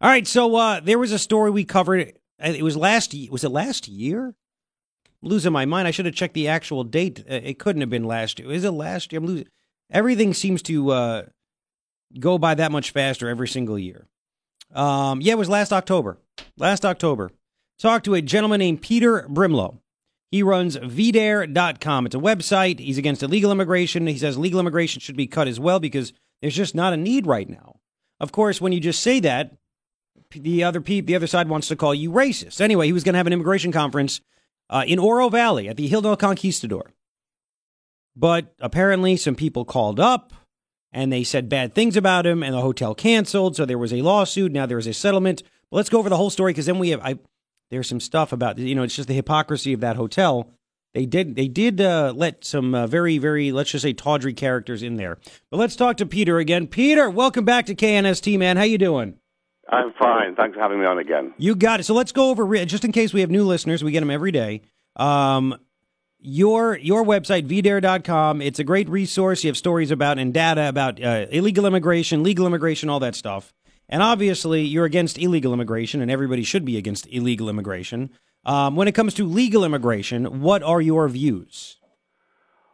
All right, so uh, there was a story we covered. It was last. Was it last year? I'm losing my mind. I should have checked the actual date. Uh, It couldn't have been last year. Is it last year? I'm losing. Everything seems to uh, go by that much faster every single year. Um, yeah, it was last October. Last October. Talked to a gentleman named Peter Brimelow. He runs VDare.com. It's a website. He's against illegal immigration. He says legal immigration should be cut as well because there's just not a need right now. Of course, when you just say that, the other peop, the other side wants to call you racist. Anyway, he was going to have an immigration conference uh, in Oro Valley at the Hilton El Conquistador. But apparently, some people called up and they said bad things about him, and the hotel canceled. So there was a lawsuit. Now there is a settlement. But let's go over the whole story because then we have I, there's some stuff about you know it's just the hypocrisy of that hotel. They did they did uh, let some uh, very very let's just say tawdry characters in there. But let's talk to Peter again. Peter, welcome back to KNST, man. How you doing? I'm fine. Thanks for having me on again. You got it. So let's go over just in case we have new listeners. We get them every day. Um, your your website vdare.com. It's a great resource. You have stories about and data about uh, illegal immigration, legal immigration, all that stuff. And obviously, you're against illegal immigration, and everybody should be against illegal immigration. Um, when it comes to legal immigration, what are your views?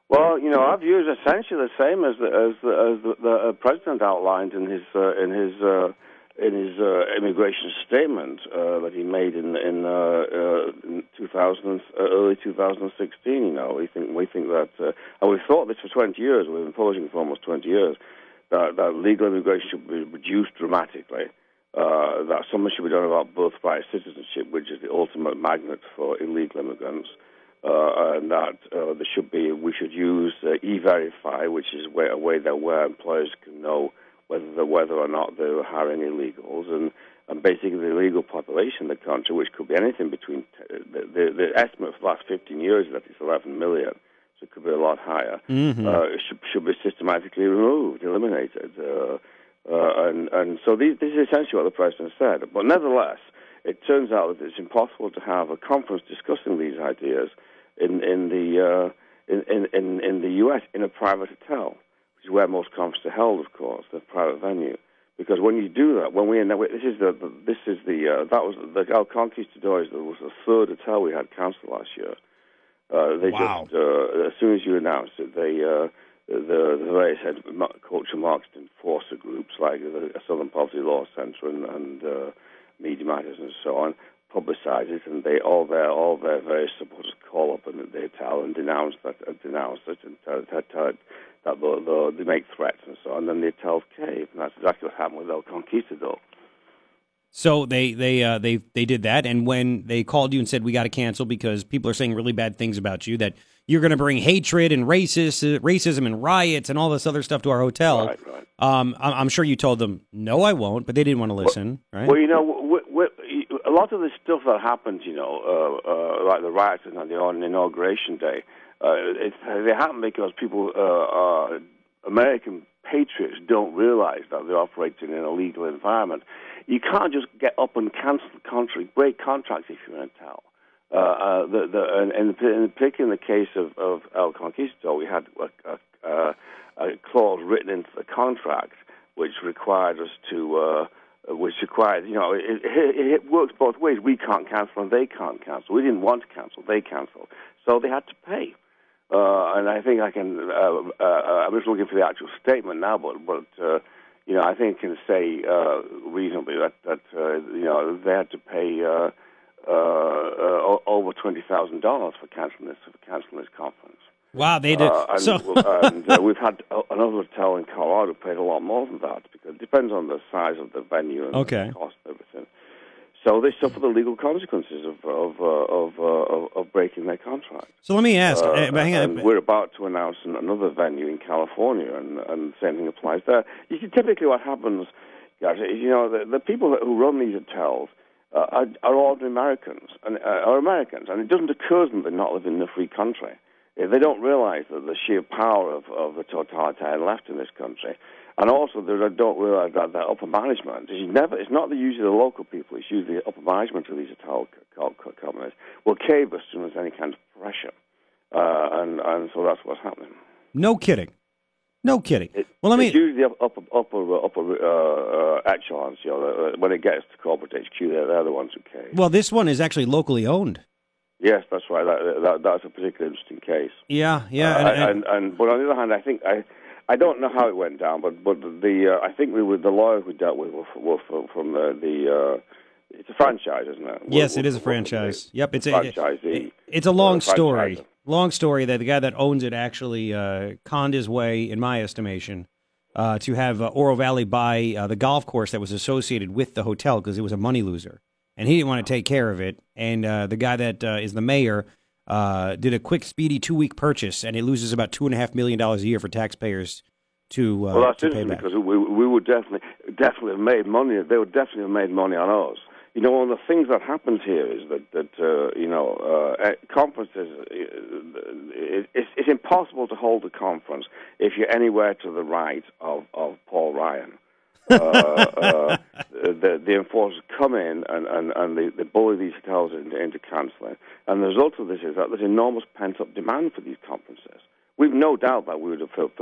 Well, you know, our view is essentially the same as the, as the, as the, the president outlined in his uh, in his uh, in his uh, immigration statement uh, that he made in in, uh, uh, in 2000 uh, early 2016. You know, we think we think that, uh, and we've thought this for 20 years. We've been publishing for almost 20 years that, that legal immigration should be reduced dramatically. Uh, that something should be done about birthright citizenship, which is the ultimate magnet for illegal immigrants. Uh, and that uh, there should be, we should use uh, e-verify, which is a way, a way that where employers can know whether or not they're hiring illegals, and, and basically the illegal population in the country, which could be anything between t- the, the, the estimate for the last 15 years is that it's 11 million, so it could be a lot higher. Uh, should should be systematically removed, eliminated, uh, uh, and and so these, this is essentially what the president said. But nevertheless, it turns out that it's impossible to have a conference discussing these ideas in in the uh, in in in the U.S. in a private hotel, where most conferences are held, of course, the private venue. Because when you do that, when we this is the, the this is the uh, that was the El Conquistadores was the third hotel we had cancelled last year. Uh, they Wow. just uh, as soon as you announced it, they uh, the the various head culture marketing enforcer groups like the Southern Poverty Law Center and, and uh, Media Matters and so on publicize it, and they all their all their various supporters call up and they tell and denounce that uh, denounce it and tell, tell, tell that the, the, they make threats and so on. And then they tell cave, and that's exactly what happened with El Conquistador. So they they uh, they they did that, and when they called you and said we got to cancel because people are saying really bad things about you, that you're going to bring hatred and racist racism and riots and all this other stuff to our hotel. Right, right. Um, I'm, sure you told them no, I won't, but they didn't want to listen, right? Well, you know, a lot of the stuff that happens, you know, uh, uh, like the riots on the on inauguration day, uh, it, they happen because people, uh, uh, American patriots, don't realize that they're operating in an illegal environment. You can't just get up and cancel the contract, break contracts if you're in a town. Uh, uh, the, the, and, and in in the case of, of El Conquistador, we had a, a, a, a clause written into the contract which required us to, uh, which required, you know, it, it, it works both ways. We can't cancel and they can't cancel. We didn't want to cancel, they canceled. So they had to pay. Uh, and I think I can, uh, uh, I'm just looking for the actual statement now, but, but uh, you know, I think I can say uh, reasonably that, that uh, you know, they had to pay uh, uh, uh, over $20,000 for canceling this, for canceling this conference. wow, they did. And so and uh, we've had another hotel in Colorado paid a lot more than that because it depends on the size of the venue and Okay. the cost and everything. So they suffer the legal consequences of of uh, of, uh, of of breaking their contract. so let me ask. Uh, on. we're about to announce another venue in California, and, and the same thing applies there. You see, typically what happens, guys, is you know the, the people that, who run these hotels uh, are, are ordinary Americans, and uh, are Americans, and it doesn't occur to them they're not living in a free country. They don't realize that the sheer power of, of the totalitarian left in this country, and also they don't realize that upper management is never. It's not the usually the local people. It's usually the upper management of these hotel co- co- companies will cave as soon as any kind of pressure, uh, and and so that's what's happening. No kidding. No kidding. It, well, let me. It's usually the upper upper upper uh, uh, echelons. You know, when it gets to corporate HQ, they're, they're the ones who cave. Well, this one is actually locally owned. Yes, that's right. That, that that's a particularly interesting case. Yeah, yeah. Uh, and, and- and, and but on the other hand, I think I. I don't know how it went down, but but the uh, I think we were the lawyers we dealt with were, were from, from the, the uh, it's a franchise, isn't it? yes, We're- it is a franchise. Yep, it's a franchisee. It's a long story. Long story that the guy that owns it actually uh, conned his way, in my estimation, uh, to have uh, Oro Valley buy uh, the golf course that was associated with the hotel because it was a money loser, and he didn't want to take care of it. And uh, the guy that uh, is the mayor uh, did a quick, speedy two week purchase, and it loses about two and a half million dollars a year for taxpayers to uh, Well, that's to pay interesting back. because we we would definitely definitely have made money. They would definitely have made money on us. You know, one of the things that happens here is that that uh, you know uh, conferences. Uh, it, it's, it's impossible to hold a conference if you're anywhere to the right of of Paul Ryan. Uh, uh, the, the enforcers come in and, and, and they, they bully these hotels into, into cancelling. And the result of this is that there's enormous pent up demand for these conferences. We've no doubt that we would have filled,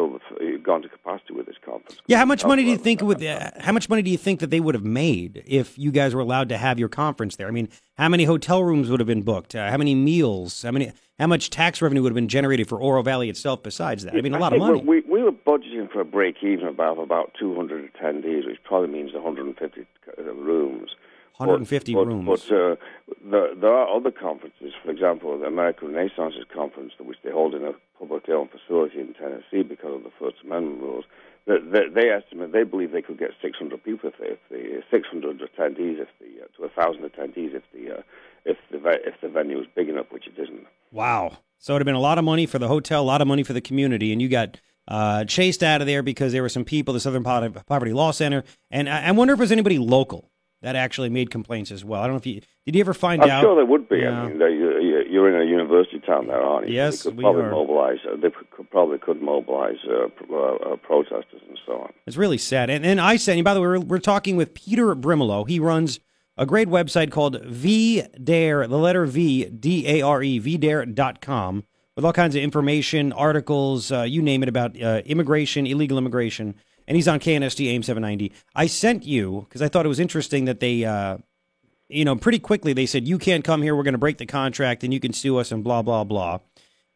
gone to capacity with this conference. Yeah, how much money do you think would uh, how much money do you think that they would have made if you guys were allowed to have your conference there? I mean, how many hotel rooms would have been booked? Uh, how many meals? How many how much tax revenue would have been generated for Oro Valley itself besides that? I mean, a lot of money. We, we were budgeting for a break even about about 200 attendees, which probably means 150 rooms. 150 but, rooms. But uh, there, there are other conferences. For example, the American Renaissance's conference, which they hold in a publicly owned facility in Tennessee because of the First Amendment rules. They, they, they estimate they believe they could get 600 people if they, if the 600 attendees, if the uh, to 1,000 attendees if the uh, if the if the venue was big enough, which it isn't. Wow. So it would have been a lot of money for the hotel, a lot of money for the community, and you got uh, chased out of there because there were some people, the Southern Poverty Law Center, and I, I wonder if there's anybody local that actually made complaints as well. I don't know if you did. You ever find I'm out? sure there would be. Yeah. I mean, they, you're in a university town there, aren't you? Yes, they could we probably are. mobilize. Uh, they could, probably could mobilize uh, uh, uh, protesters and so on. It's really sad. And, and I said, and by the way, we're, we're talking with Peter Brimelow. He runs a great website called VDare, the letter V, D A R E, VDare.com, with all kinds of information, articles, uh, you name it, about uh, immigration, illegal immigration. And he's on KNST AM 790. I sent you, because I thought it was interesting that they, uh, you know, pretty quickly they said, you can't come here, we're going to break the contract, and you can sue us, and blah, blah, blah.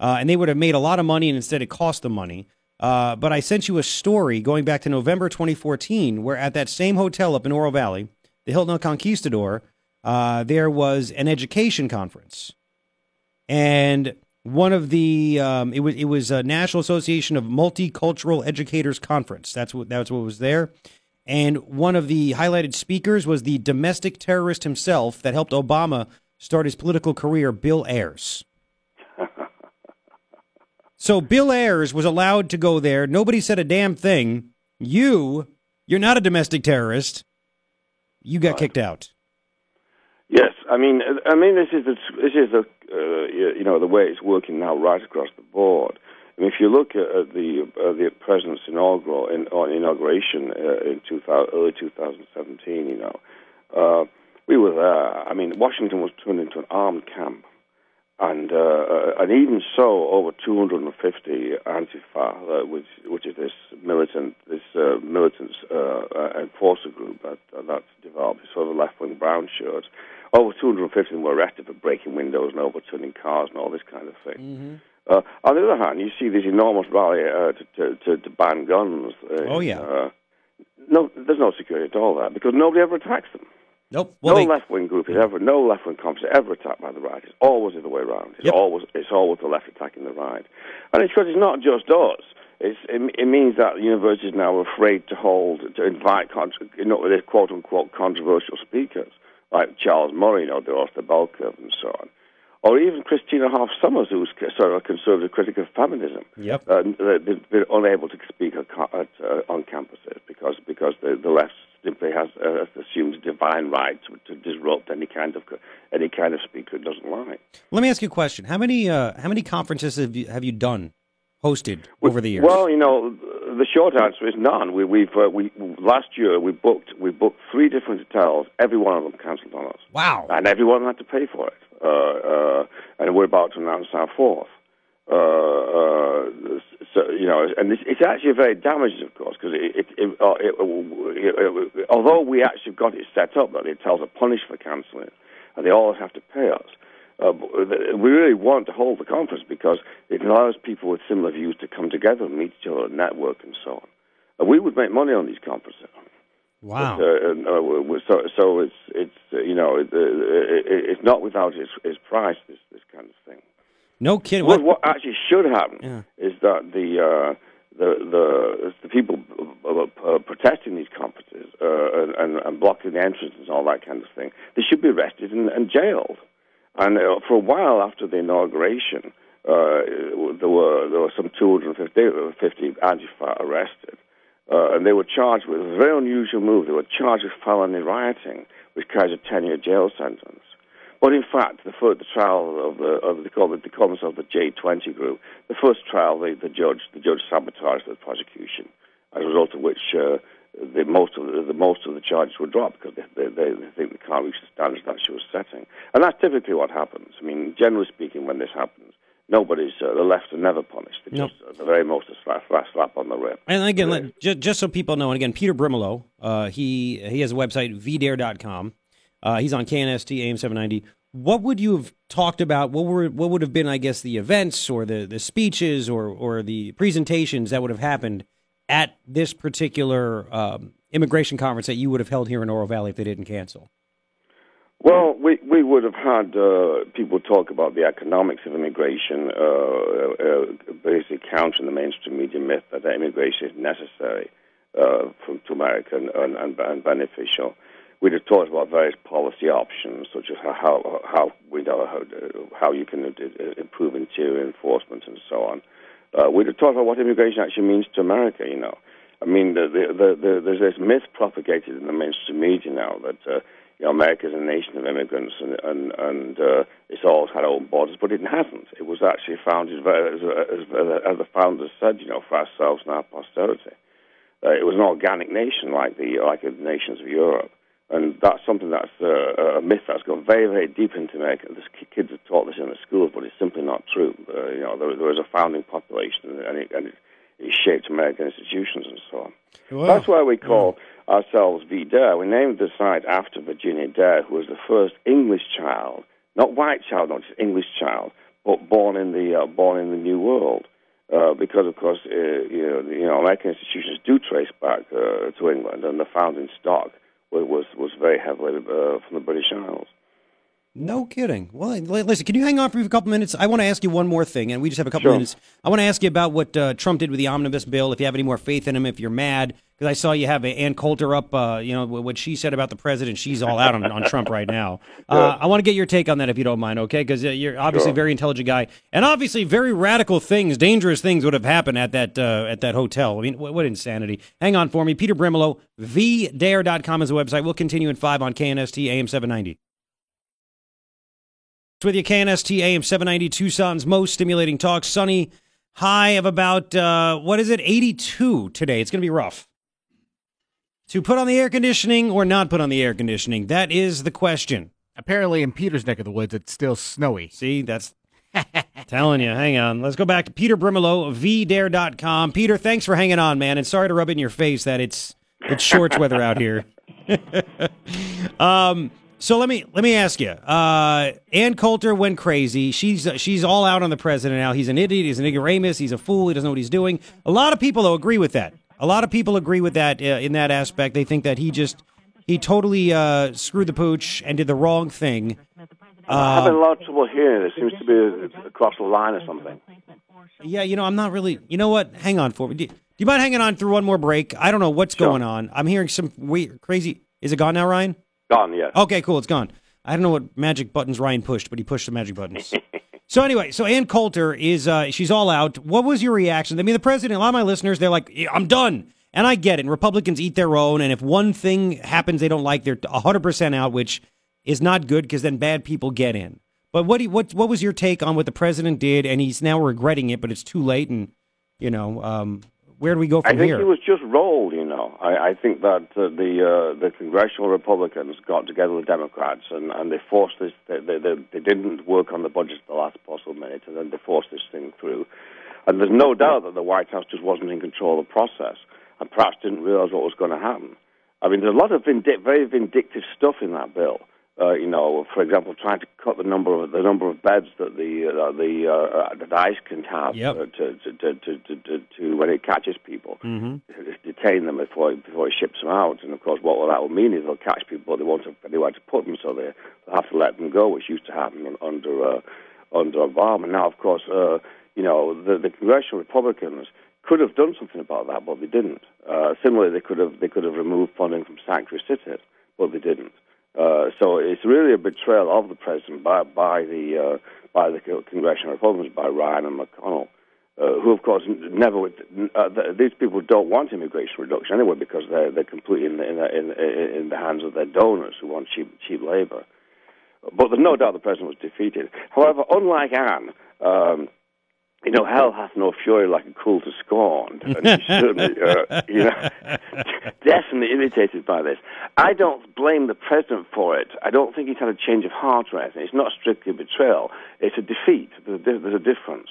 Uh, and they would have made a lot of money, and instead it cost them money. Uh, but I sent you a story going back to November 2014, where at that same hotel up in Oro Valley, the Hilton El Conquistador, uh, there was an education conference, and one of the um, it was it was a National Association of Multicultural Educators Conference. That's what that's what was there, and one of the highlighted speakers was the domestic terrorist himself that helped Obama start his political career, Bill Ayers. So Bill Ayers was allowed to go there. Nobody said a damn thing. You, you're not a domestic terrorist. You got Right. kicked out. Yes, I mean, uh, I mean, this is the this is the uh, you know the way it's working now right across the board. I mean, if you look at, the uh, the president's inaugural in, on inauguration uh, in 2000, early 2017, you know, uh, we were there. I mean, Washington was turned into an armed camp, and uh, uh, and even so, over 250 Antifa, uh, which which is this militant this uh, militant uh, uh, enforcer group that that's developed, sort of left wing brown shirts. Over 250 were arrested for breaking windows and overturning cars and all this kind of thing. Uh, on the other hand, you see this enormous rally uh, to, to, to, ban guns. Uh, Oh, yeah. Uh, no, there's no security at all there because nobody ever attacks them. Nope. Well, no they, left wing group is ever, no left wing conference is ever attacked by the right. It's always the other way around. It's Yep. always, it's always the left attacking the right, and it's because it's not just us. It's, it, it means that the universities now are afraid to hold, to invite, you know, quote unquote controversial speakers like Charles Murray, you know, the author bell curve and so on, or even Christina Hoff Sommers, who's sort of a conservative critic of feminism. Yep. Uh, they've been unable to speak at, uh, on campuses because because the, the left simply has uh, assumed divine right to, to disrupt any kind of any kind of speaker it doesn't like. let me ask you a question. How many uh, how many conferences have you have you done, hosted over the years? Well, you know, the short answer is none. We, we've uh, we last year we booked we booked three different hotels. Every one of them cancelled on us, wow. and everyone had to pay for it. Uh, uh, and we're about to announce our fourth. Uh, so you know, and it's, it's actually very damaging, of course, because it, it, it, although we actually got it set up that it tells a punish for cancelling, and they always have to pay us. Uh, we really want to hold the conference because it allows people with similar views to come together and meet each other, network, and so on. And we would make money on these conferences. Wow. But, uh, so, so it's it's uh, you know it, it, it's not without its, its price. This this kind of thing. No kidding. What, what actually should happen Yeah. is that the uh, the the the people uh, protesting these conferences uh, and, and blocking the entrances and all that kind of thing, they should be arrested and, and jailed. And uh, for a while after the inauguration, uh, there were there were some 250 Antifa arrested, uh, and they were charged with a very unusual move. They were charged with felony rioting, which carries a 10-year jail sentence. But in fact, the first the trial of the of the the comments of the J20 group, the first trial, the, the judge the judge sabotaged the prosecution, as a result of which uh, the most of the, the, most of the charges were dropped because they, they, they think they can't reach the standards that she was setting, and that's typically what happens. I mean, generally speaking, when this happens, nobody's uh, the left are never punished. Nope. just uh, the very most a slap, slap, slap on the rib. And again, let, just, just so people know, and again, Peter Brimelow, uh, he he has a website, vdare.com. Uh, he's on KNST AM 790. What would you have talked about? What were what would have been, I guess, the events or the, the speeches or, or the presentations that would have happened at this particular um, immigration conference that you would have held here in Oro Valley if they didn't cancel? Well, we we would have had uh, people talk about the economics of immigration, uh, uh, basically countering the mainstream media myth that immigration is necessary uh, to America and, and, and beneficial. We'd have talked about various policy options, such as how how we know how, how you can improve interior enforcement and so on. Uh, we'd have talked about what immigration actually means to America. You know, I mean, the, the, the, there's this myth propagated in the mainstream media now that uh, you know America is a nation of immigrants and and, and uh, it's always had own borders, but it hasn't. It was actually founded as, as, as the founders said, you know, for ourselves and our posterity. Uh, it was an organic nation like the like the nations of Europe. And that's something that's uh, a myth that's gone very, very deep into America. The kids have taught this in the schools, but it's simply not true. Uh, you know, there, there was a founding population, and it, and it, it shaped American institutions and so on. Wow. That's why we call ourselves V. Dare. We named the site after Virginia Dare, who was the first English child, not white child, not just English child, but born in the uh, born in the New World. Uh, because, of course, uh, you, know, you know, American institutions do trace back uh, to England, and the founding stock was was very heavily uh, from the British Isles. No kidding. Well, li- listen, can you hang on for a couple minutes? I want to ask you one more thing, and we just have a couple Sure. minutes. I want to ask you about what uh, Trump did with the omnibus bill. If you have any more faith in him, if you're mad, because I saw you have Ann Coulter up. Uh, you know what she said about the president. She's all out on, on Trump right now. Uh, I want to get your take on that, if you don't mind, okay? Because uh, you're obviously a very intelligent guy, and obviously very radical things, dangerous things would have happened at that uh, at that hotel. I mean, what, what insanity! Hang on for me, Peter Brimelow. VDare.com is the website. We'll continue in five on KNST AM 790. It's with you, KNST AM 790, Tucson's most stimulating talk. Sunny high of about, uh, what is it, 82 today. It's going to be rough. To put on the air conditioning or not put on the air conditioning? That is the question. Apparently, in Peter's neck of the woods, it's still snowy. See, that's telling you. Hang on. Let's go back to Peter Brimelow, vdare.com. Peter, thanks for hanging on, man. And sorry to rub it in your face that it's it's shorts weather out here. um, so let me let me ask you. Uh, Ann Coulter went crazy. She's she's all out on the president now. He's an idiot. He's an ignoramus. He's a fool. He doesn't know what he's doing. A lot of people though agree with that. A lot of people agree with that uh, in that aspect. They think that he just he totally uh, screwed the pooch and did the wrong thing. I'm having a lot of trouble hearing. It seems to be across the line or something. Yeah, you know, I'm not really. You know what? Hang on for me. Do, do you mind hanging on through one more break? I don't know what's Sure. going on. I'm hearing some weird, crazy. Is it gone now, Ryan? Gone, yes. Okay, cool. It's gone. I don't know what magic buttons Ryan pushed, but he pushed the magic buttons. so anyway, so Ann Coulter is uh, she's all out. What was your reaction? I mean, the president. A lot of my listeners, they're like, "Yeah, "I'm done," and I get it. And Republicans eat their own, and if one thing happens they don't like, they're 100 percent out, which is not good because then bad people get in. But what do you, what what was your take on what the president did? And he's now regretting it, but it's too late. And you know, um, where do we go from here? I think here? he was just rolled, you know. I, I think that uh, the uh, the congressional Republicans got together with Democrats and, and they forced this. They, they, they, they didn't work on the budget at the last possible minute, and then they forced this thing through. And there's no doubt that the White House just wasn't in control of the process and perhaps didn't realize what was going to happen. I mean, there's a lot of vindic- very vindictive stuff in that bill. Uh, you know, for example, trying to cut the number of the number of beds that the uh, the uh, that ICE can have Yep. uh, to, to, to, to, to, to, when it catches people, Mm-hmm. detain them before it, before it ships them out. And of course, what that will mean is they'll catch people, but they won't have anywhere to put them, so they they'll have to let them go, which used to happen under uh, under Obama. Now, of course, uh, you know the, the congressional Republicans could have done something about that, but they didn't. Uh, similarly, they could have they could have removed funding from sanctuary cities, but they didn't. Uh, so it's really a betrayal of the president by by the uh, by the congressional Republicans, by Ryan and McConnell, uh, who of course never would. Uh, th- these people don't want immigration reduction anyway because they're they're completely in the, in, the, in the hands of their donors who want cheap cheap labor. But there's no doubt the president was defeated. However, unlike Ann. Um, you know, hell hath no fury like a Coulter scorn. And certainly, uh, you know, definitely irritated by this. I don't blame the president for it. I don't think he's had a change of heart or anything. It's not strictly a betrayal. It's a defeat. There's a, di- there's a difference.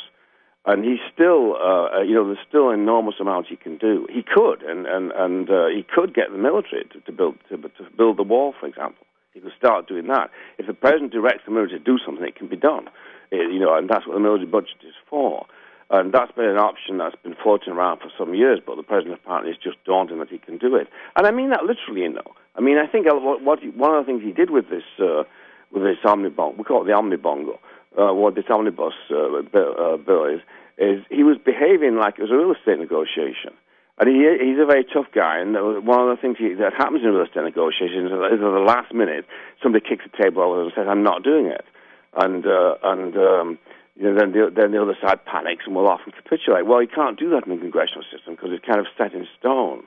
And he's still, uh, uh, you know, there's still an enormous amount he can do. He could, and and and uh, he could get the military to, to build to, to build the wall, for example. He could start doing that. If the president directs the military to do something, it can be done. Uh, you know, and that's what the military budget is for. And that's been an option that's been floating around for some years, but the president apparently is just daunting that he can do it. And I mean that literally, you know. I mean, I think uh, what, he, one of the things he did with this uh, with this omnibus, we call it the omnibongo, uh, what this omnibus uh, bill, uh, bill is, is he was behaving like it was a real estate negotiation. And he, he's a very tough guy, and one of the things he, that happens in real estate negotiations is at the last minute, somebody kicks the table over and says, I'm not doing it. And, uh, and um, you know, then, the, then the other side panics and will often capitulate. Well, you can't do that in the congressional system because it's kind of set in stone.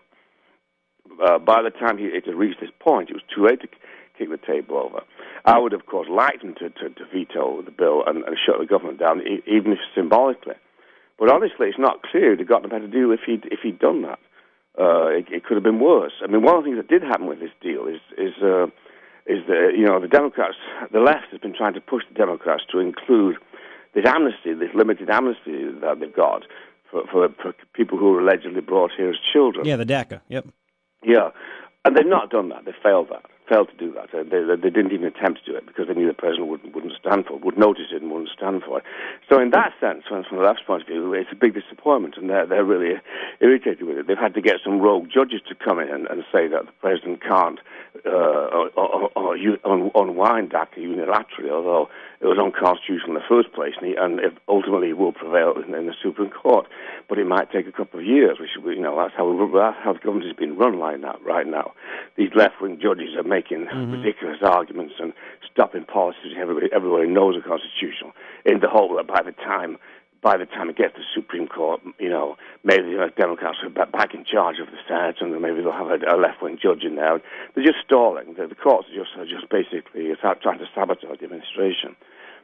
Uh, by the time he, it had reached this point, it was too late to kick the table over. I would, of course, like him to, to, to veto the bill and, and shut the government down, e- even if symbolically. But honestly, it's not clear he'd have gotten a better deal if he'd, if he'd done that. Uh, it, it could have been worse. I mean, one of the things that did happen with this deal is, is, uh, is that, you know, the Democrats, the left has been trying to push the Democrats to include this amnesty, this limited amnesty that they've got for, for, for people who were allegedly brought here as children. Yeah, the DACA. Yep. Yeah, and they've not done that. They failed that. Failed to do that. Uh, They, they, they didn't even attempt to do it because they knew the president wouldn't, wouldn't stand for it, would notice it and wouldn't stand for it. So in that sense, from, from the left's point of view, it's a big disappointment, and they're, they're really irritated with it. They've had to get some rogue judges to come in and, and say that the president can't uh, or, or, or u- un, unwind DACA unilaterally, although it was unconstitutional in the first place, and, he, and it ultimately will prevail in, in the Supreme Court. But it might take a couple of years, which you know that's how that's how the government has been run like that right now. These left-wing judges are making mm-hmm. ridiculous arguments and stopping policies everybody everybody knows are constitutional, in the hope that by the time by the time it gets to the Supreme Court, you know, maybe the Democrats are ba- back in charge of the Senate, and maybe they'll have a, left-wing judge in there. They're just stalling. The, courts are just are just basically trying to sabotage the administration.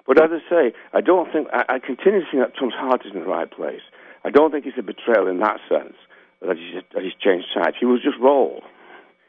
But as I say, I don't think I, I continue to think that Trump's heart is in the right place. I don't think it's a betrayal in that sense that he's that he's changed sides. He was just rolled.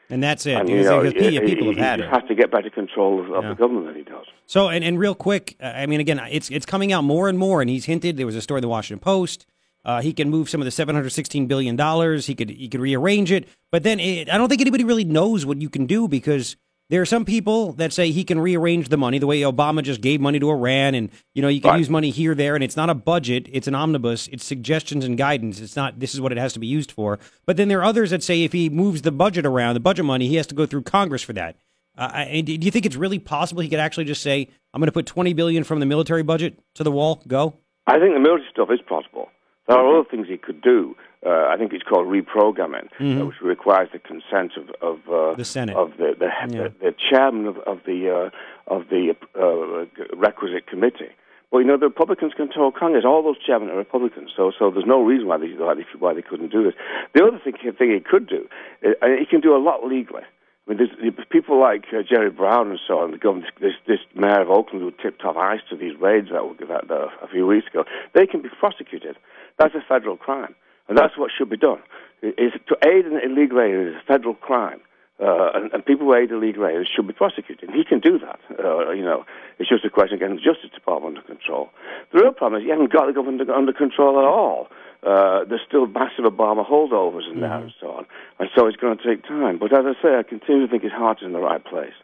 And that's it. And, you know, he, pe- people have had it. has to get better control of, of Yeah. the government than he does. So, and, and real quick, uh, I mean, again, it's it's coming out more and more, and he's hinted. There was a story in the Washington Post. Uh, he can move some of the seven hundred sixteen billion dollars. He could he could rearrange it, but then it, I don't think anybody really knows what you can do because there are some people that say he can rearrange the money the way Obama just gave money to Iran, and you know you can Right. use money here, there, and it's not a budget; it's an omnibus. It's suggestions and guidance. It's not this is what it has to be used for. But then there are others that say if he moves the budget around, the budget money, he has to go through Congress for that. Uh, and do you think it's really possible he could actually just say, "I'm going to put 20 billion from the military budget to the wall"? Go. I think the military stuff is possible. There are other things he could do. Uh, I think it's called reprogramming, uh, which requires the consent of of uh, The Senate. of the the, Yeah. the, the chairman of, of the uh, of the uh, requisite committee. Well, you know, the Republicans control Congress. All those chairmen are Republicans, so so there's no reason why they why they, couldn't do this. The other thing, thing he could do, uh, he can do a lot legally. I mean, there's, people like uh, Jerry Brown and so on. The government, this, this mayor of Oakland who tipped off ICE to these raids that, were, that uh, a few weeks ago. They can be prosecuted. That's a federal crime, and that's what should be done. Is to aid in illegal aid is a federal crime, Uh, and, and people who aid illegal aliens should be prosecuted. And he can do that. Uh, you know, it's just a question of getting the Justice Department under control. The real problem is he hasn't got the government under, under control at all. Uh, there's still massive Obama holdovers in there Mm-hmm. and so on. And so it's going to take time. But as I say, I continue to think his heart is in the right place.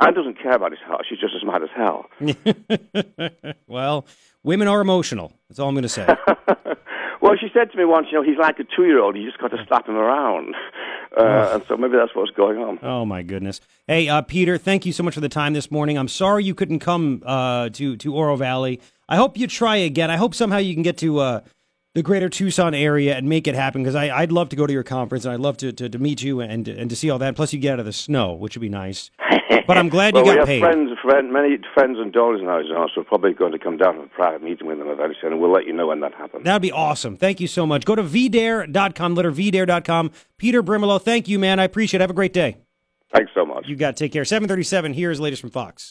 Ann doesn't care about his heart. She's just as mad as hell. well, women are emotional. That's all I'm going to say. well, she said to me once, you know, he's like a two-year-old. You just got to slap him around. Uh, and so maybe that's what's going on. oh my goodness. Hey, uh, Peter, thank you so much for the time this morning. I'm sorry you couldn't come uh, to to Oro Valley. I hope you try again. I hope somehow you can get to uh, the greater Tucson area and make it happen because I'd love to go to your conference and I'd love to, to, to meet you and and to see all that. Plus, you get out of the snow, which would be nice. But I'm glad well, you we have paid. friends, friend, many friends and donors in Arizona, so we're probably going to come down for a private meeting with them soon, and we'll let you know when that happens. That'd be awesome. Thank you so much. Go to vdare.com, letter vdare.com. Peter Brimelow, thank you, man. I appreciate it. Have a great day. Thanks so much. You got to take care. 737, here's the latest from Fox.